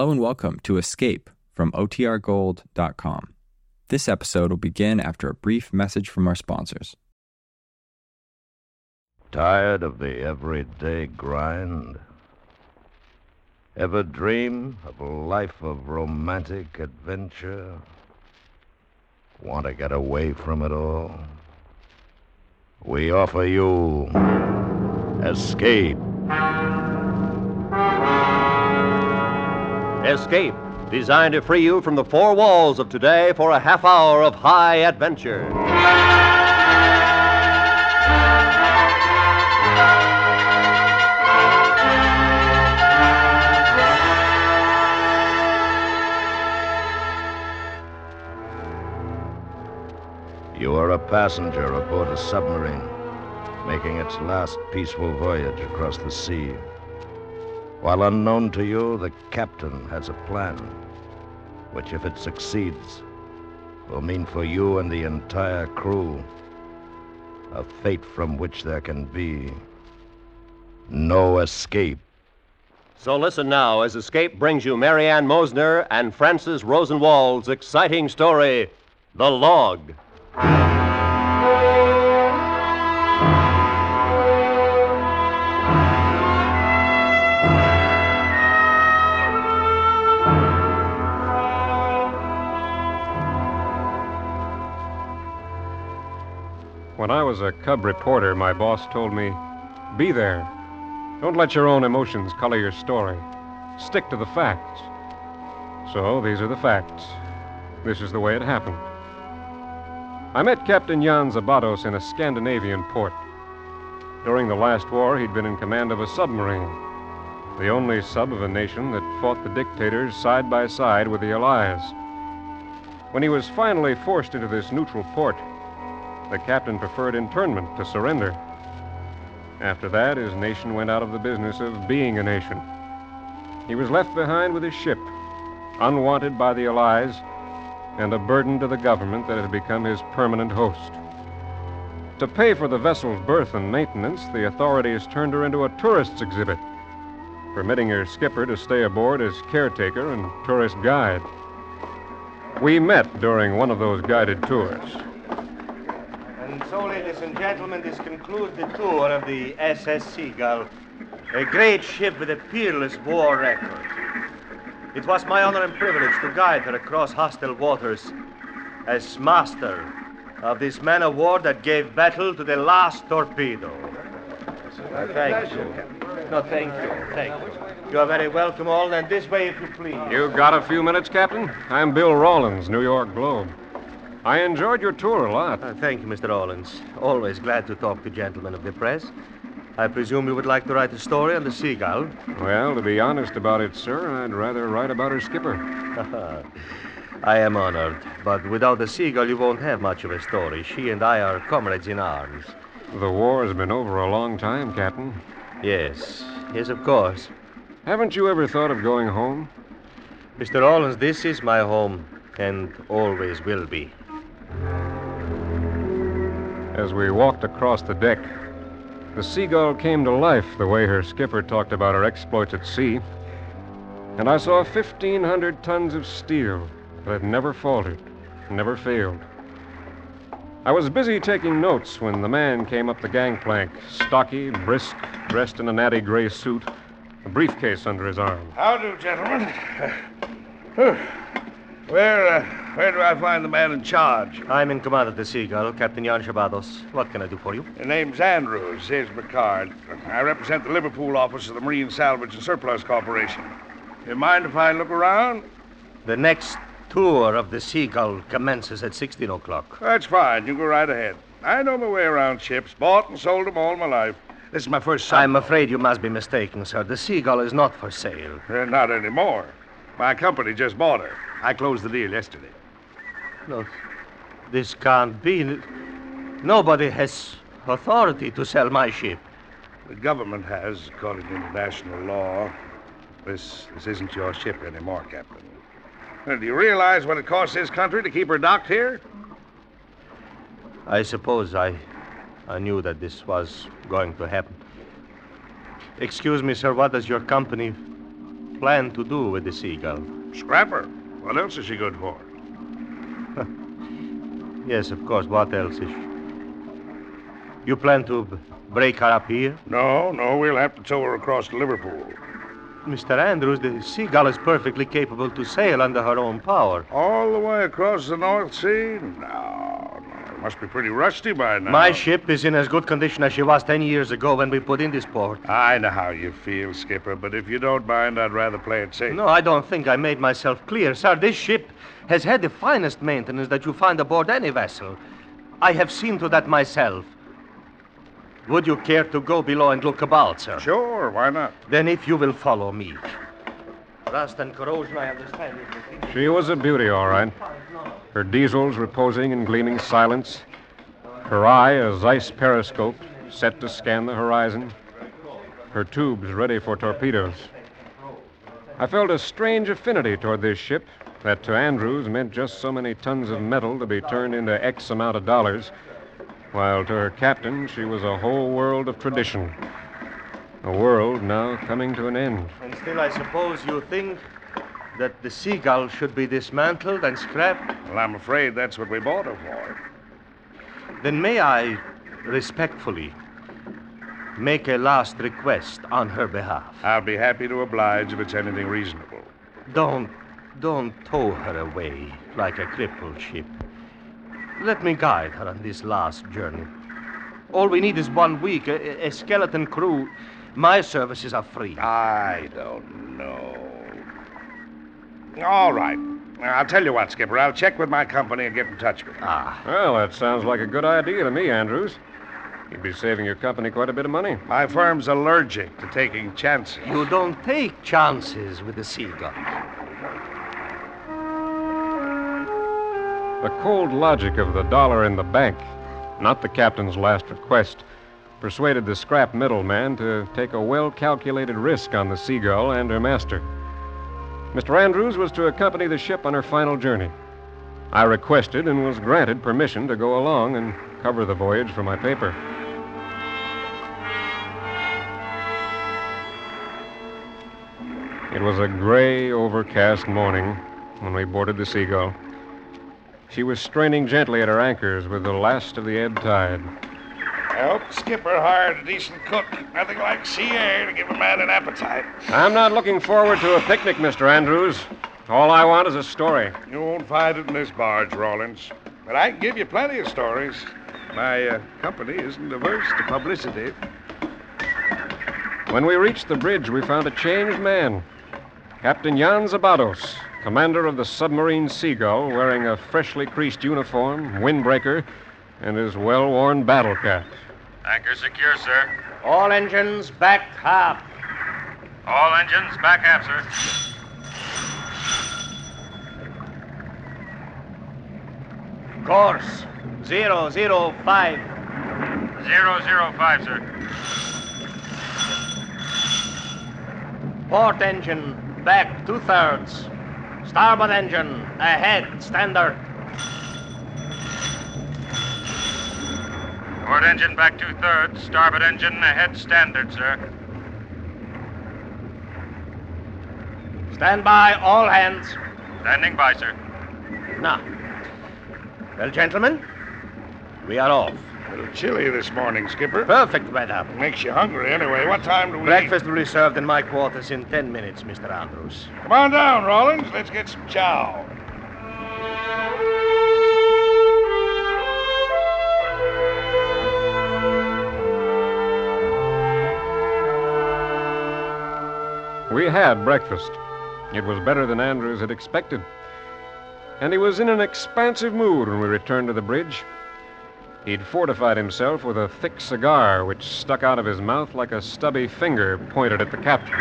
Hello and welcome to Escape from OTRGold.com. This episode will begin after a brief message from our sponsors. Tired of the everyday grind? Ever dream of a life of romantic adventure? Want to get away from it all? We offer you Escape. Escape, designed to free you from the four walls of today for a half hour of high adventure. You are a passenger aboard a submarine, making its last peaceful voyage across the sea. While unknown to you, the captain has a plan, which, if it succeeds, will mean for you and the entire crew a fate from which there can be no escape. So listen now as Escape brings you Marianne Mosner and Francis Rosenwald's exciting story, The Log. Was a cub reporter, my boss told me, be there. Don't let your own emotions color your story. Stick to the facts. So these are the facts. This is the way it happened. I met Captain Jan Zabados in a Scandinavian port. During the last war, he'd been in command of a submarine, the only sub of a nation that fought the dictators side by side with the Allies. When he was finally forced into this neutral port, the captain preferred internment to surrender. After that, his nation went out of the business of being a nation. He was left behind with his ship, unwanted by the Allies, and a burden to the government that had become his permanent host. To pay for the vessel's berth and maintenance, the authorities turned her into a tourist's exhibit, permitting her skipper to stay aboard as caretaker and tourist guide. We met during one of those guided tours. And so, ladies and gentlemen, this concludes the tour of the SS Seagull, a great ship with a peerless war record. It was my honor and privilege to guide her across hostile waters as master of this man of war that gave battle to the last torpedo. Uh, thank you. No, thank you. Thank you. You are very welcome all, and this way, if you please. You got a few minutes, Captain? I'm Bill Rawlins, New York Globe. I enjoyed your tour a lot. Uh, thank you, Mr. Rawlins. Always glad to talk to gentlemen of the press. I presume you would like to write a story on the Seagull. Well, to be honest about it, sir, I'd rather write about her skipper. I am honored, but without the Seagull, you won't have much of a story. She and I are comrades in arms. The war's been over a long time, Captain. Yes, yes, of course. Haven't you ever thought of going home? Mr. Rawlins, this is my home, and always will be. As we walked across the deck, the Seagull came to life the way her skipper talked about her exploits at sea. And I saw 1,500 tons of steel that had never faltered, never failed. I was busy taking notes when the man came up the gangplank, stocky, brisk, dressed in a natty gray suit, a briefcase under his arm. How do, gentlemen? Where, uh, where do I find the man in charge? I'm in command of the Seagull, Captain Jan Zabados. What can I do for you? The name's Andrews. Here's my card. I represent the Liverpool office of the Marine Salvage and Surplus Corporation. You mind if I look around? The next tour of the Seagull commences at 16 o'clock. That's fine. You go right ahead. I know my way around ships. Bought and sold them all my life. This is my first sub- I'm afraid you must be mistaken, sir. The Seagull is not for sale. Uh, not anymore. My company just bought her. I closed the deal yesterday. No, this can't be. Nobody has authority to sell my ship. The government has, according to international law. This, this isn't your ship anymore, Captain. Do you realize what it costs this country to keep her docked here? I suppose I, I knew that this was going to happen. Excuse me, sir. What does your company? plan to do with the Seagull? Scrap her. What else is she good for? Yes, of course. What else is she? You plan to b- break her up here? No, no, we'll have to tow her across to Liverpool. Mr. Andrews, the Seagull is perfectly capable to sail under her own power. All the way across the North Sea? No, must be pretty rusty by now. My ship is in as good condition as she was ten years ago when we put in this port. I know how you feel, Skipper, but if you don't mind, I'd rather play it safe. No, I don't think I made myself clear, sir. This ship has had the finest maintenance that you find aboard any vessel. I have seen to that myself. Would you care to go below and look about, sir? Sure, why not? Then, if you will follow me. Rust and corrosion, I understand. She was a beauty, all right. Her diesels reposing in gleaming silence. Her eye a Zeiss periscope set to scan the horizon. Her tubes ready for torpedoes. I felt a strange affinity toward this ship that to Andrews meant just so many tons of metal to be turned into X amount of dollars, while to her captain she was a whole world of tradition. A world now coming to an end. And still, I suppose you think that the Seagull should be dismantled and scrapped? Well, I'm afraid that's what we bought her for. Then may I respectfully make a last request on her behalf? I'll be happy to oblige if it's anything reasonable. Don't, don't tow her away like a crippled ship. Let me guide her on this last journey. All we need is one week, a, a skeleton crew. My services are free. I don't know. All right. I'll tell you what, Skipper. I'll check with my company and get in touch with you. Ah, Well, that sounds like a good idea to me, Andrews. You'd be saving your company quite a bit of money. My firm's allergic to taking chances. you don't take chances with the Seagull. The cold logic of the dollar in the bank, not the captain's last request, persuaded the scrap middleman to take a well calculated risk on the Seagull and her master. Mr. Andrews was to accompany the ship on her final journey. I requested and was granted permission to go along and cover the voyage for my paper. It was a gray, overcast morning when we boarded the Seagull. She was straining gently at her anchors with the last of the ebb tide. I hope the skipper hired a decent cook. Nothing like sea air to give a man an appetite. I'm not looking forward to a picnic, Mr. Andrews. All I want is a story. You won't find it in this barge, Rawlins. But I can give you plenty of stories. My uh, company isn't averse to publicity. When we reached the bridge, we found a changed man. Captain Jan Zabados, commander of the submarine Seagull, wearing a freshly creased uniform, windbreaker, and his well worn battle cap. Anchor secure, sir. All engines back half. All engines back aft, sir. Course zero zero five. Zero zero five, sir. Port engine back two thirds. Starboard engine ahead standard. Port engine back two thirds. Starboard engine ahead standard, sir. Stand by all hands. Standing by, sir. Now. Well, gentlemen, we are off. A little chilly this morning, Skipper. Perfect weather. Makes you hungry anyway. What time do we Breakfast will be served in my quarters in ten minutes, Mr. Andrews. Come on down, Rawlins. Let's get some chow. We had breakfast. It was better than Andrews had expected. And he was in an expansive mood when we returned to the bridge. He'd fortified himself with a thick cigar which stuck out of his mouth like a stubby finger pointed at the captain.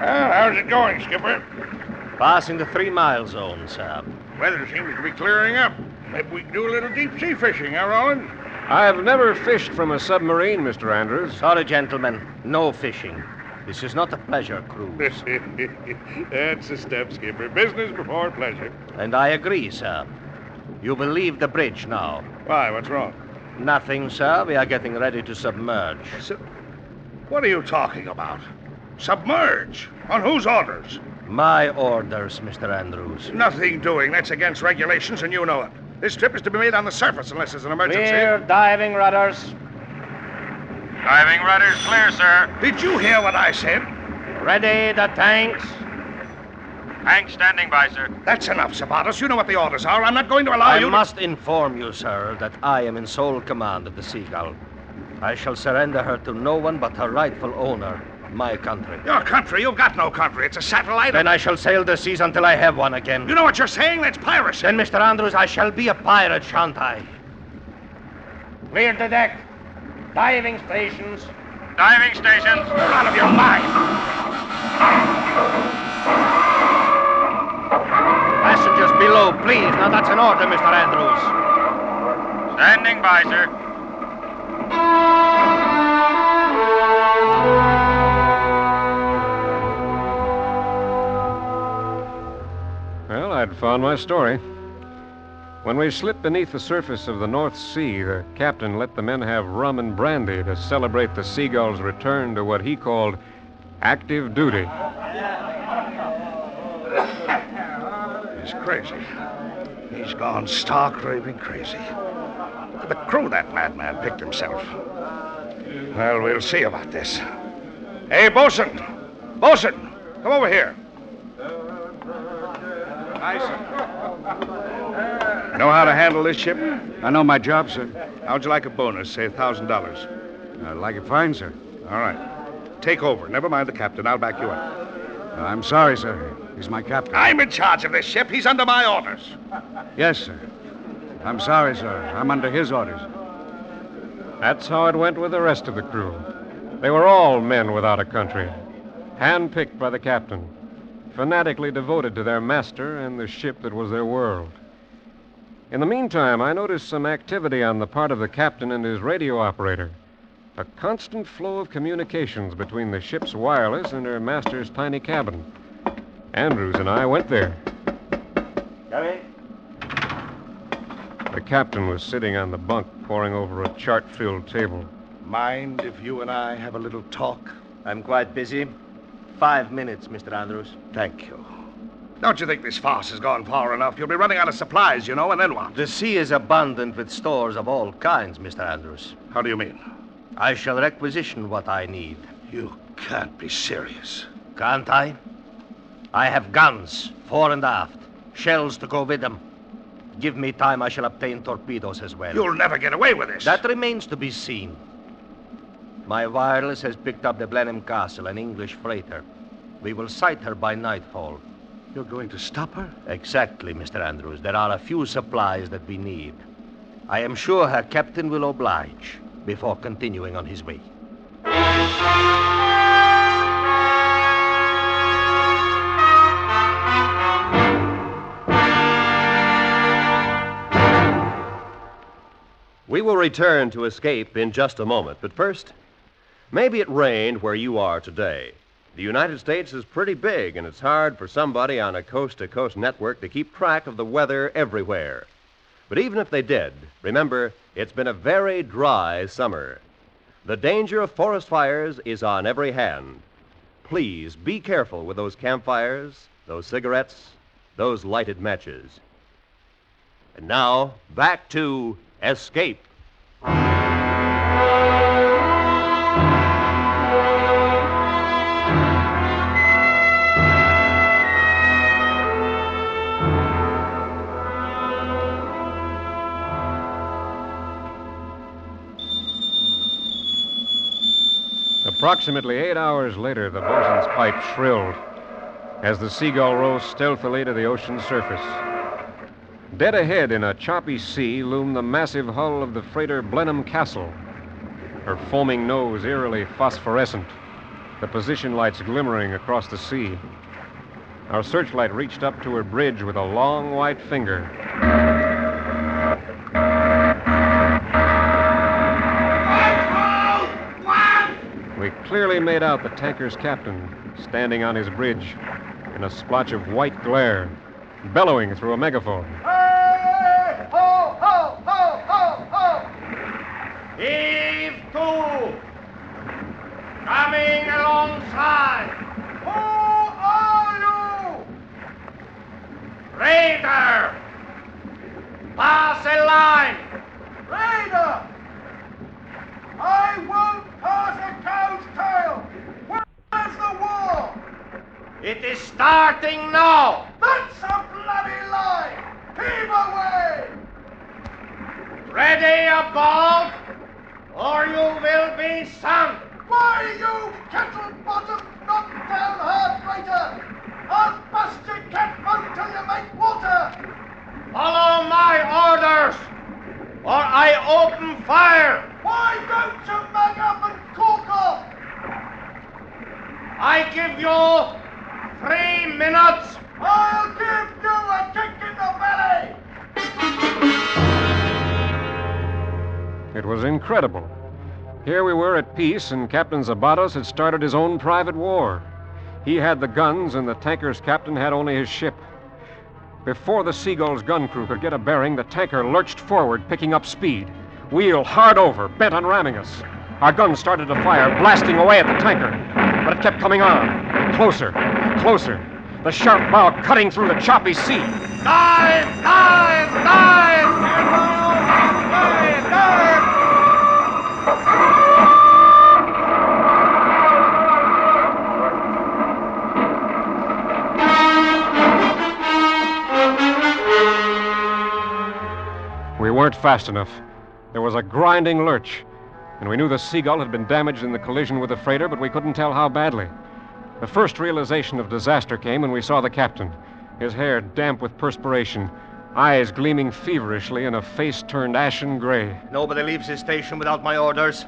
Well, how's it going, Skipper? Passing the three mile zone, sir. Weather seems to be clearing up. Maybe we can do a little deep sea fishing, huh, Rawlins? I've never fished from a submarine, Mr. Andrews. Sorry, gentlemen. No fishing. This is not a pleasure cruise. That's the step, Skipper. Business before pleasure. and I agree, sir. You will leave the bridge now. Why, what's wrong? Nothing, sir. We are getting ready to submerge. So, what are you talking about? Submerge? On whose orders? My orders, Mr. Andrews. Nothing doing. That's against regulations, and you know it. This trip is to be made on the surface unless there's an emergency. Clear diving rudders. Diving rudders clear, sir. Did you hear what I said? Ready the tanks. Tanks standing by, sir. That's enough, Zabados. You know what the orders are. I'm not going to allow I you. to- must inform you, sir, that I am in sole command of the Seagull. I shall surrender her to no one but her rightful owner, my country. Your country? You've got no country. It's a satellite. Then I shall sail the seas until I have one again. You know what you're saying? That's piracy. Then, Mr. Andrews, I shall be a pirate, shan't I? Clear the deck. Diving stations. Diving stations. You're out of your mind. Passengers below, please. Now, that's an order, Mr. Andrews. Standing by, sir. Well, I'd found my story. When we slipped beneath the surface of the North Sea, the captain let the men have rum and brandy to celebrate the Seagull's return to what he called active duty. He's crazy. He's gone stark raving crazy. Look at the crew that madman picked himself. Well, we'll see about this. Hey, Bosun! Bosun! Come over here. Aye, sir. Know how to handle this ship? I know my job, sir. How'd you like a bonus? Say a thousand dollars. I'd like it fine, sir. All right. Take over. Never mind the captain. I'll back you up. Uh, I'm sorry, sir. He's my captain. I'm in charge of this ship. He's under my orders. Yes, sir. I'm sorry, sir. I'm under his orders. That's how it went with the rest of the crew. They were all men without a country, handpicked by the captain, fanatically devoted to their master and the ship that was their world. In the meantime, I noticed some activity on the part of the captain and his radio operator. A constant flow of communications between the ship's wireless and her master's tiny cabin. Andrews and I went there. Come in. The captain was sitting on the bunk, poring over a chart filled table. Mind if you and I have a little talk? I'm quite busy. Five minutes, Mr. Andrews. Thank you. Don't you think this farce has gone far enough? You'll be running out of supplies, you know, and then what? The sea is abundant with stores of all kinds, Mr. Andrews. How do you mean? I shall requisition what I need. You can't be serious. Can't I? I have guns, fore and aft, shells to go with them. Give me time, I shall obtain torpedoes as well. You'll never get away with this. That remains to be seen. My wireless has picked up the Blenheim Castle, an English freighter. We will sight her by nightfall. You're going to stop her? Exactly, Mr. Andrews. There are a few supplies that we need. I am sure her captain will oblige before continuing on his way. We will return to Escape in just a moment, but first, maybe it rained where you are today. The United States is pretty big, and it's hard for somebody on a coast to coast network to keep track of the weather everywhere. But even if they did, remember, it's been a very dry summer. The danger of forest fires is on every hand. Please be careful with those campfires, those cigarettes, those lighted matches. And now, back to Escape. Approximately eight hours later, the bosun's pipe shrilled as the Seagull rose stealthily to the ocean's surface. Dead ahead in a choppy sea loomed the massive hull of the freighter Blenheim Castle, her foaming nose eerily phosphorescent, the position lights glimmering across the sea. Our searchlight reached up to her bridge with a long white finger. Clearly made out the tanker's captain standing on his bridge in a splotch of white glare, bellowing through a megaphone. Hey! Ho, ho, ho, ho, ho! Heave to! Coming alongside. Who are you? Raider! Pass a line! Raider! I won't pass a cow's tail! Where's the war? It is starting now! That's a bloody lie! Heave away! Ready about, or you will be sunk! Why, you kettle-bottom, knock-down heartbreaker! I'll bust your cat boat till you make water! Follow my orders, or I open fire! Why don't you back up and cook off? I give you minutes. I'll give you a kick in the belly. It was incredible. Here we were at peace, and Captain Zabados had started his own private war. He had the guns, and the tanker's captain had only his ship. Before the Seagull's gun crew could get a bearing, the tanker lurched forward, picking up speed. Wheel hard over, bent on ramming us. Our guns started to fire, blasting away at the tanker. But it kept coming on. Closer, closer. The sharp bow cutting through the choppy sea. Dive! Dive! Dive! Dive! Dive! We weren't fast enough. There was a grinding lurch, and we knew the Seagull had been damaged in the collision with the freighter, but we couldn't tell how badly. The first realization of disaster came when we saw the captain, his hair damp with perspiration, eyes gleaming feverishly, and a face turned ashen gray. Nobody leaves his station without my orders.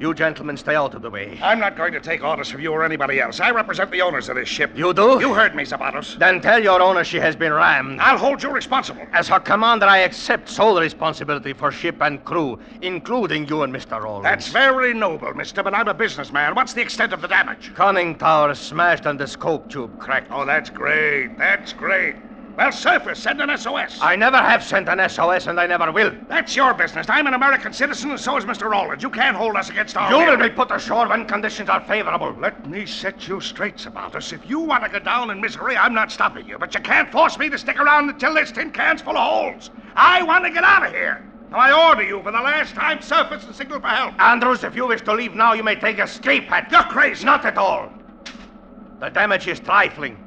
You gentlemen stay out of the way. I'm not going to take orders from you or anybody else. I represent the owners of this ship. You do? You heard me, Zabados. Then tell your owner she has been rammed. I'll hold you responsible. As her commander, I accept sole responsibility for ship and crew, including you and Mr. Rawlins. That's very noble, mister, but I'm a businessman. What's the extent of the damage? Conning tower smashed and the scope tube cracked. Oh, that's great. That's great. Well, surface, send an SOS. I never have sent an SOS, and I never will. That's your business. I'm an American citizen, and so is Mr. Rawlins. You can't hold us against our You will. be put ashore when conditions are favorable. Let me set you straight about us. If you want to go down in misery, I'm not stopping you. But you can't force me to stick around until this tin can's full of holes. I want to get out of here. Now, I order you for the last time, surface and signal for help. Andrews, if you wish to leave now, you may take escape hatch. You're crazy. Not at all. The damage is trifling.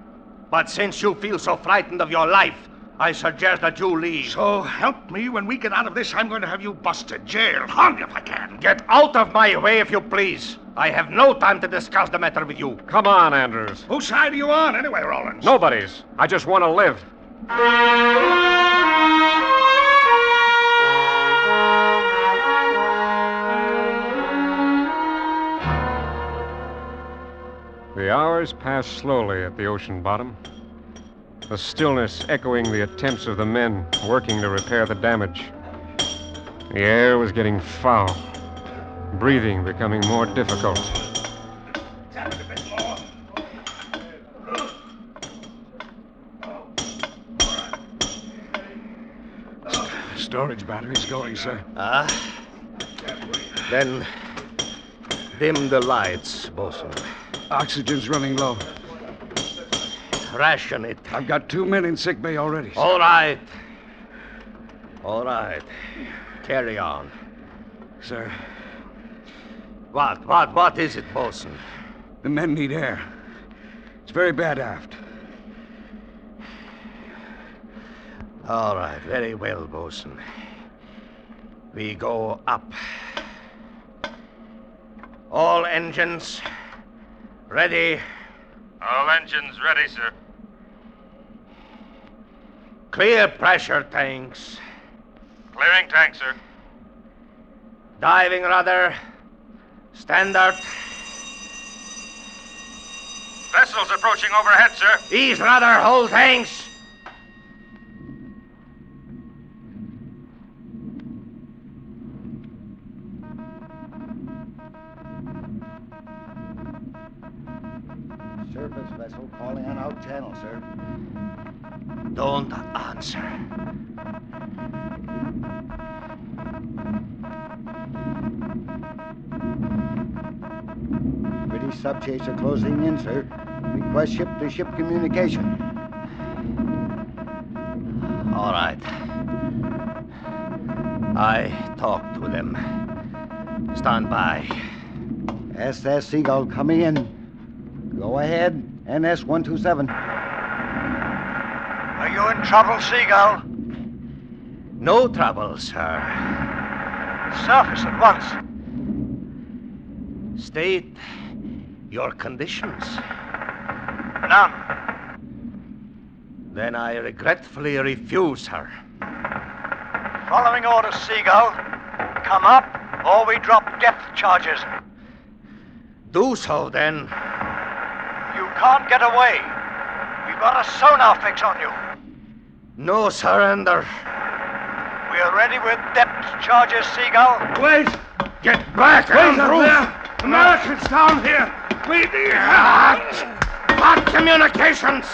But since you feel so frightened of your life, I suggest that you leave. So help me, when we get out of this, I'm going to have you busted, jailed, hung if I can. Get out of my way, if you please. I have no time to discuss the matter with you. Come on, Andrews. Whose side are you on, anyway, Rawlins? Nobody's. I just want to live. The hours passed slowly at the ocean bottom, the stillness echoing the attempts of the men working to repair the damage. The air was getting foul, breathing becoming more difficult. Tap it a bit more. Storage battery's going, sir. Ah? Then dim the lights, bosun. Oxygen's running low. Ration it. I've got two men in sick bay already. sir. All right. All right. Carry on. Sir, What, what, what is it, bosun? the men need air. It's very bad aft. All right, very well, bosun. We go up. All engines ready. All engines ready, sir. Clear pressure tanks. Clearing tank, sir. Diving rudder. Standard. Vessels approaching overhead, sir. Ease rudder, hold tanks. Subchaser closing in, sir. Request ship to ship communication. All right. I talked to them. Stand by. SS Seagull coming in. Go ahead, NS 127. Are you in trouble, Seagull? No trouble, sir. Surface at once. State your conditions. None. Then I regretfully refuse, her. Following orders, Seagull. Come up, or we drop depth charges. Do so, then. You can't get away. We've got a sonar fix on you. No surrender. We're ready with depth charges, Seagull. Wait! Get back, Andrews! Americans down here! Need Hot! Hot communications!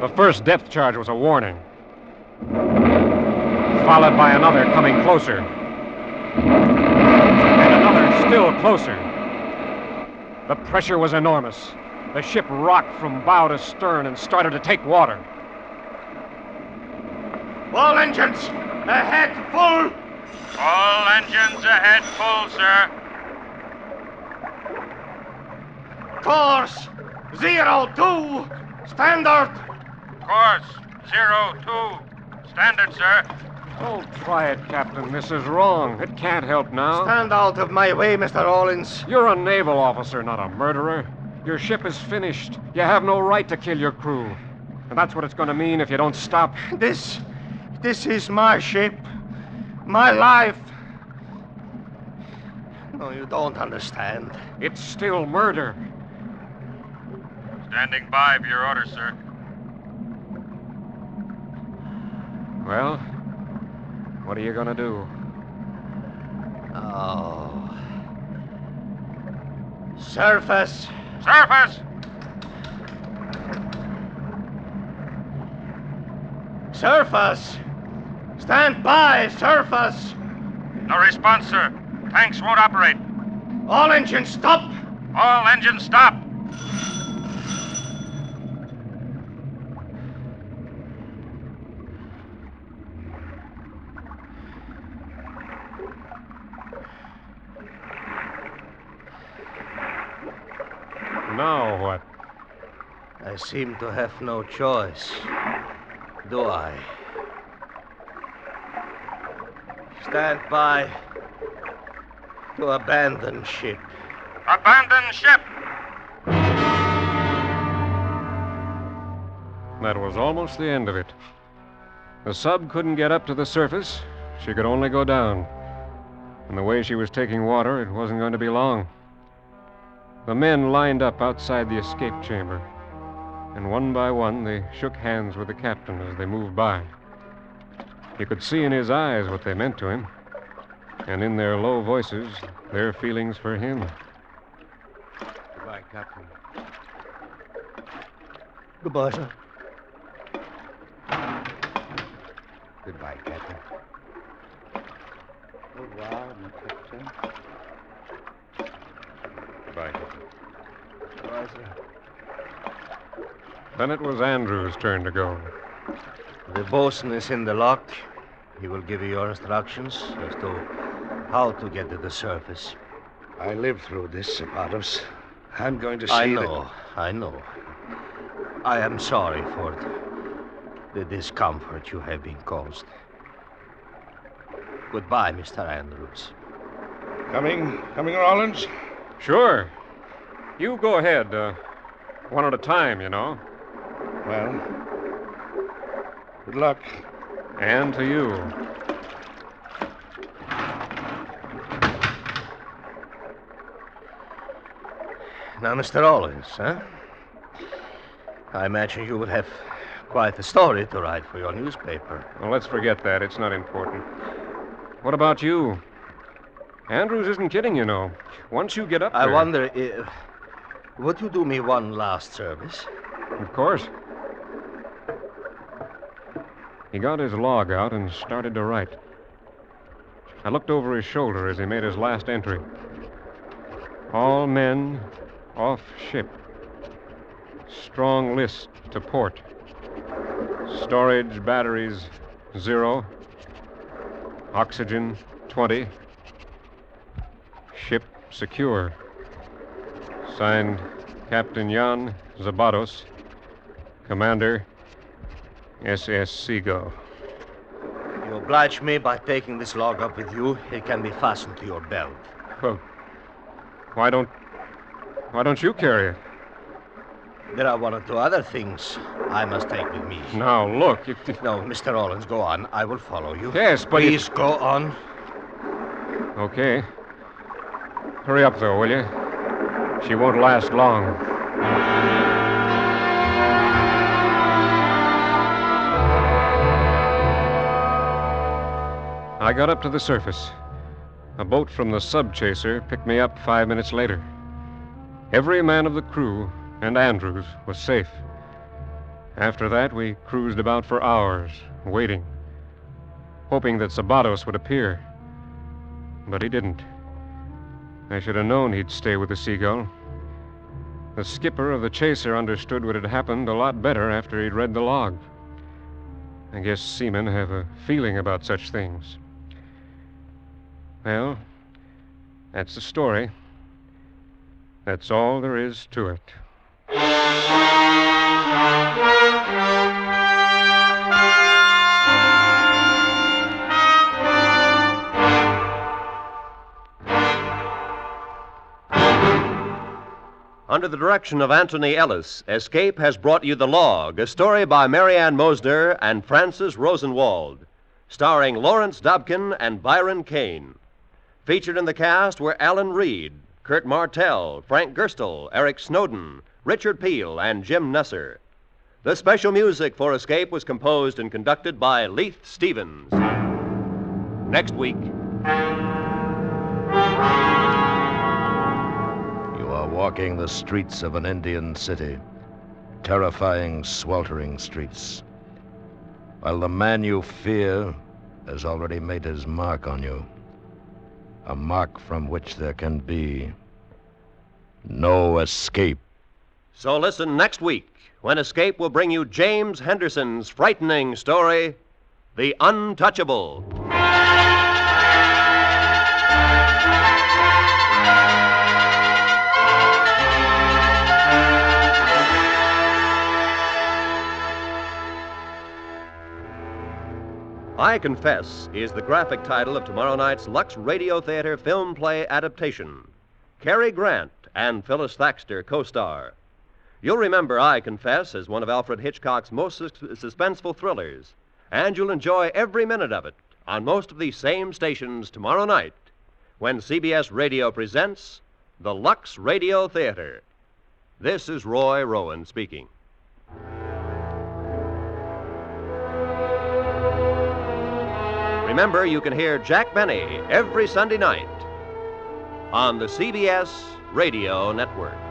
The first depth charge was a warning, followed by another coming closer, and another still closer. The pressure was enormous. The ship rocked from bow to stern and started to take water. All engines! Ahead, full! All engines ahead full, sir. Course! Zero, two! Standard! Course zero two. Standard, sir. Don't try it, Captain. This is wrong. It can't help now. Stand out of my way, Mr. Rawlins. You're a naval officer, not a murderer. Your ship is finished. You have no right to kill your crew. And that's what it's going to mean if you don't stop. This. This is my ship. My life. No, you don't understand. It's still murder. Standing by for your orders, sir. Well, what are you going to do? Oh. Surface. Surface! Surface. Stand by, surface. No response, sir. Tanks won't operate. All engines stop. All engines stop. Now what? I seem to have no choice. Do I? Stand by to abandon ship. Abandon ship. That was almost the end of it. The sub couldn't get up to the surface. She could only go down. And the way she was taking water, it wasn't going to be long. The men lined up outside the escape chamber, and one by one they shook hands with the captain as they moved by. You could see in his eyes what they meant to him, and in their low voices, their feelings for him. Goodbye, Captain. Goodbye, sir. Goodbye, Captain. Au revoir, mon capitaine. Goodbye, Goodbye, sir. Then it was Andrew's turn to go. The bosun is in the lock. He will give you your instructions as to how to get to the surface. I lived through this, Zabados. I'm going to see I that- know, I know. I am sorry for the discomfort you have been caused. Goodbye, Mr. Andrews. Coming, coming, Rawlins. Sure. You go ahead. Uh, one at a time, you know. Well, good luck. And to you. Now, Mr. Owens, huh? I imagine you will have quite a story to write for your newspaper. Well, let's forget that. It's not important. What about you? Andrews isn't kidding, you know. Once you get up I there... wonder if. Would you do me one last service? Of course. He got his log out and started to write. I looked over his shoulder as he made his last entry. All men off ship. Strong list to port. Storage batteries zero. Oxygen 20. Secure. Signed Captain Jan Zabados, Commander SS Seagull. You oblige me by taking this log up with you. It can be fastened to your belt. Well, why don't why don't you carry it? There are one or two other things I must take with me. Now look, it, No, Mr. Rawlins, go on. I will follow you. Yes, but Please go on. Okay. Hurry up though, will you? She won't last long. I got up to the surface. A boat from the sub chaser picked me up five minutes later. Every man of the crew and Andrews was safe. After that, we cruised about for hours, waiting, hoping that Zabados would appear. But he didn't. I should have known he'd stay with the Seagull. The skipper of the chaser understood what had happened a lot better after he'd read the log. I guess seamen have a feeling about such things. Well, that's the story. That's all there is to it. Under the direction of Anthony Ellis, Escape has brought you The Log, a story by Marianne Mosner and Francis Rosenwald, starring Lawrence Dobkin and Byron Kane. Featured in the cast were Alan Reed, Kurt Martell, Frank Gerstle, Eric Snowden, Richard Peel, and Jim Nusser. The special music for Escape was composed and conducted by Leith Stevens. Next week. Walking the streets of an Indian city, terrifying, sweltering streets, while the man you fear has already made his mark on you. A mark from which there can be no escape. So listen next week when Escape will bring you James Henderson's frightening story, The Untouchable. I Confess is the graphic title of tomorrow night's Lux Radio Theater film play adaptation. Cary Grant and Phyllis Thaxter co star. You'll remember I Confess as one of Alfred Hitchcock's most sus- suspenseful thrillers, and you'll enjoy every minute of it on most of these same stations tomorrow night when CBS Radio presents the Lux Radio Theater. This is Roy Rowan speaking. Remember, you can hear Jack Benny every Sunday night on the CBS Radio Network.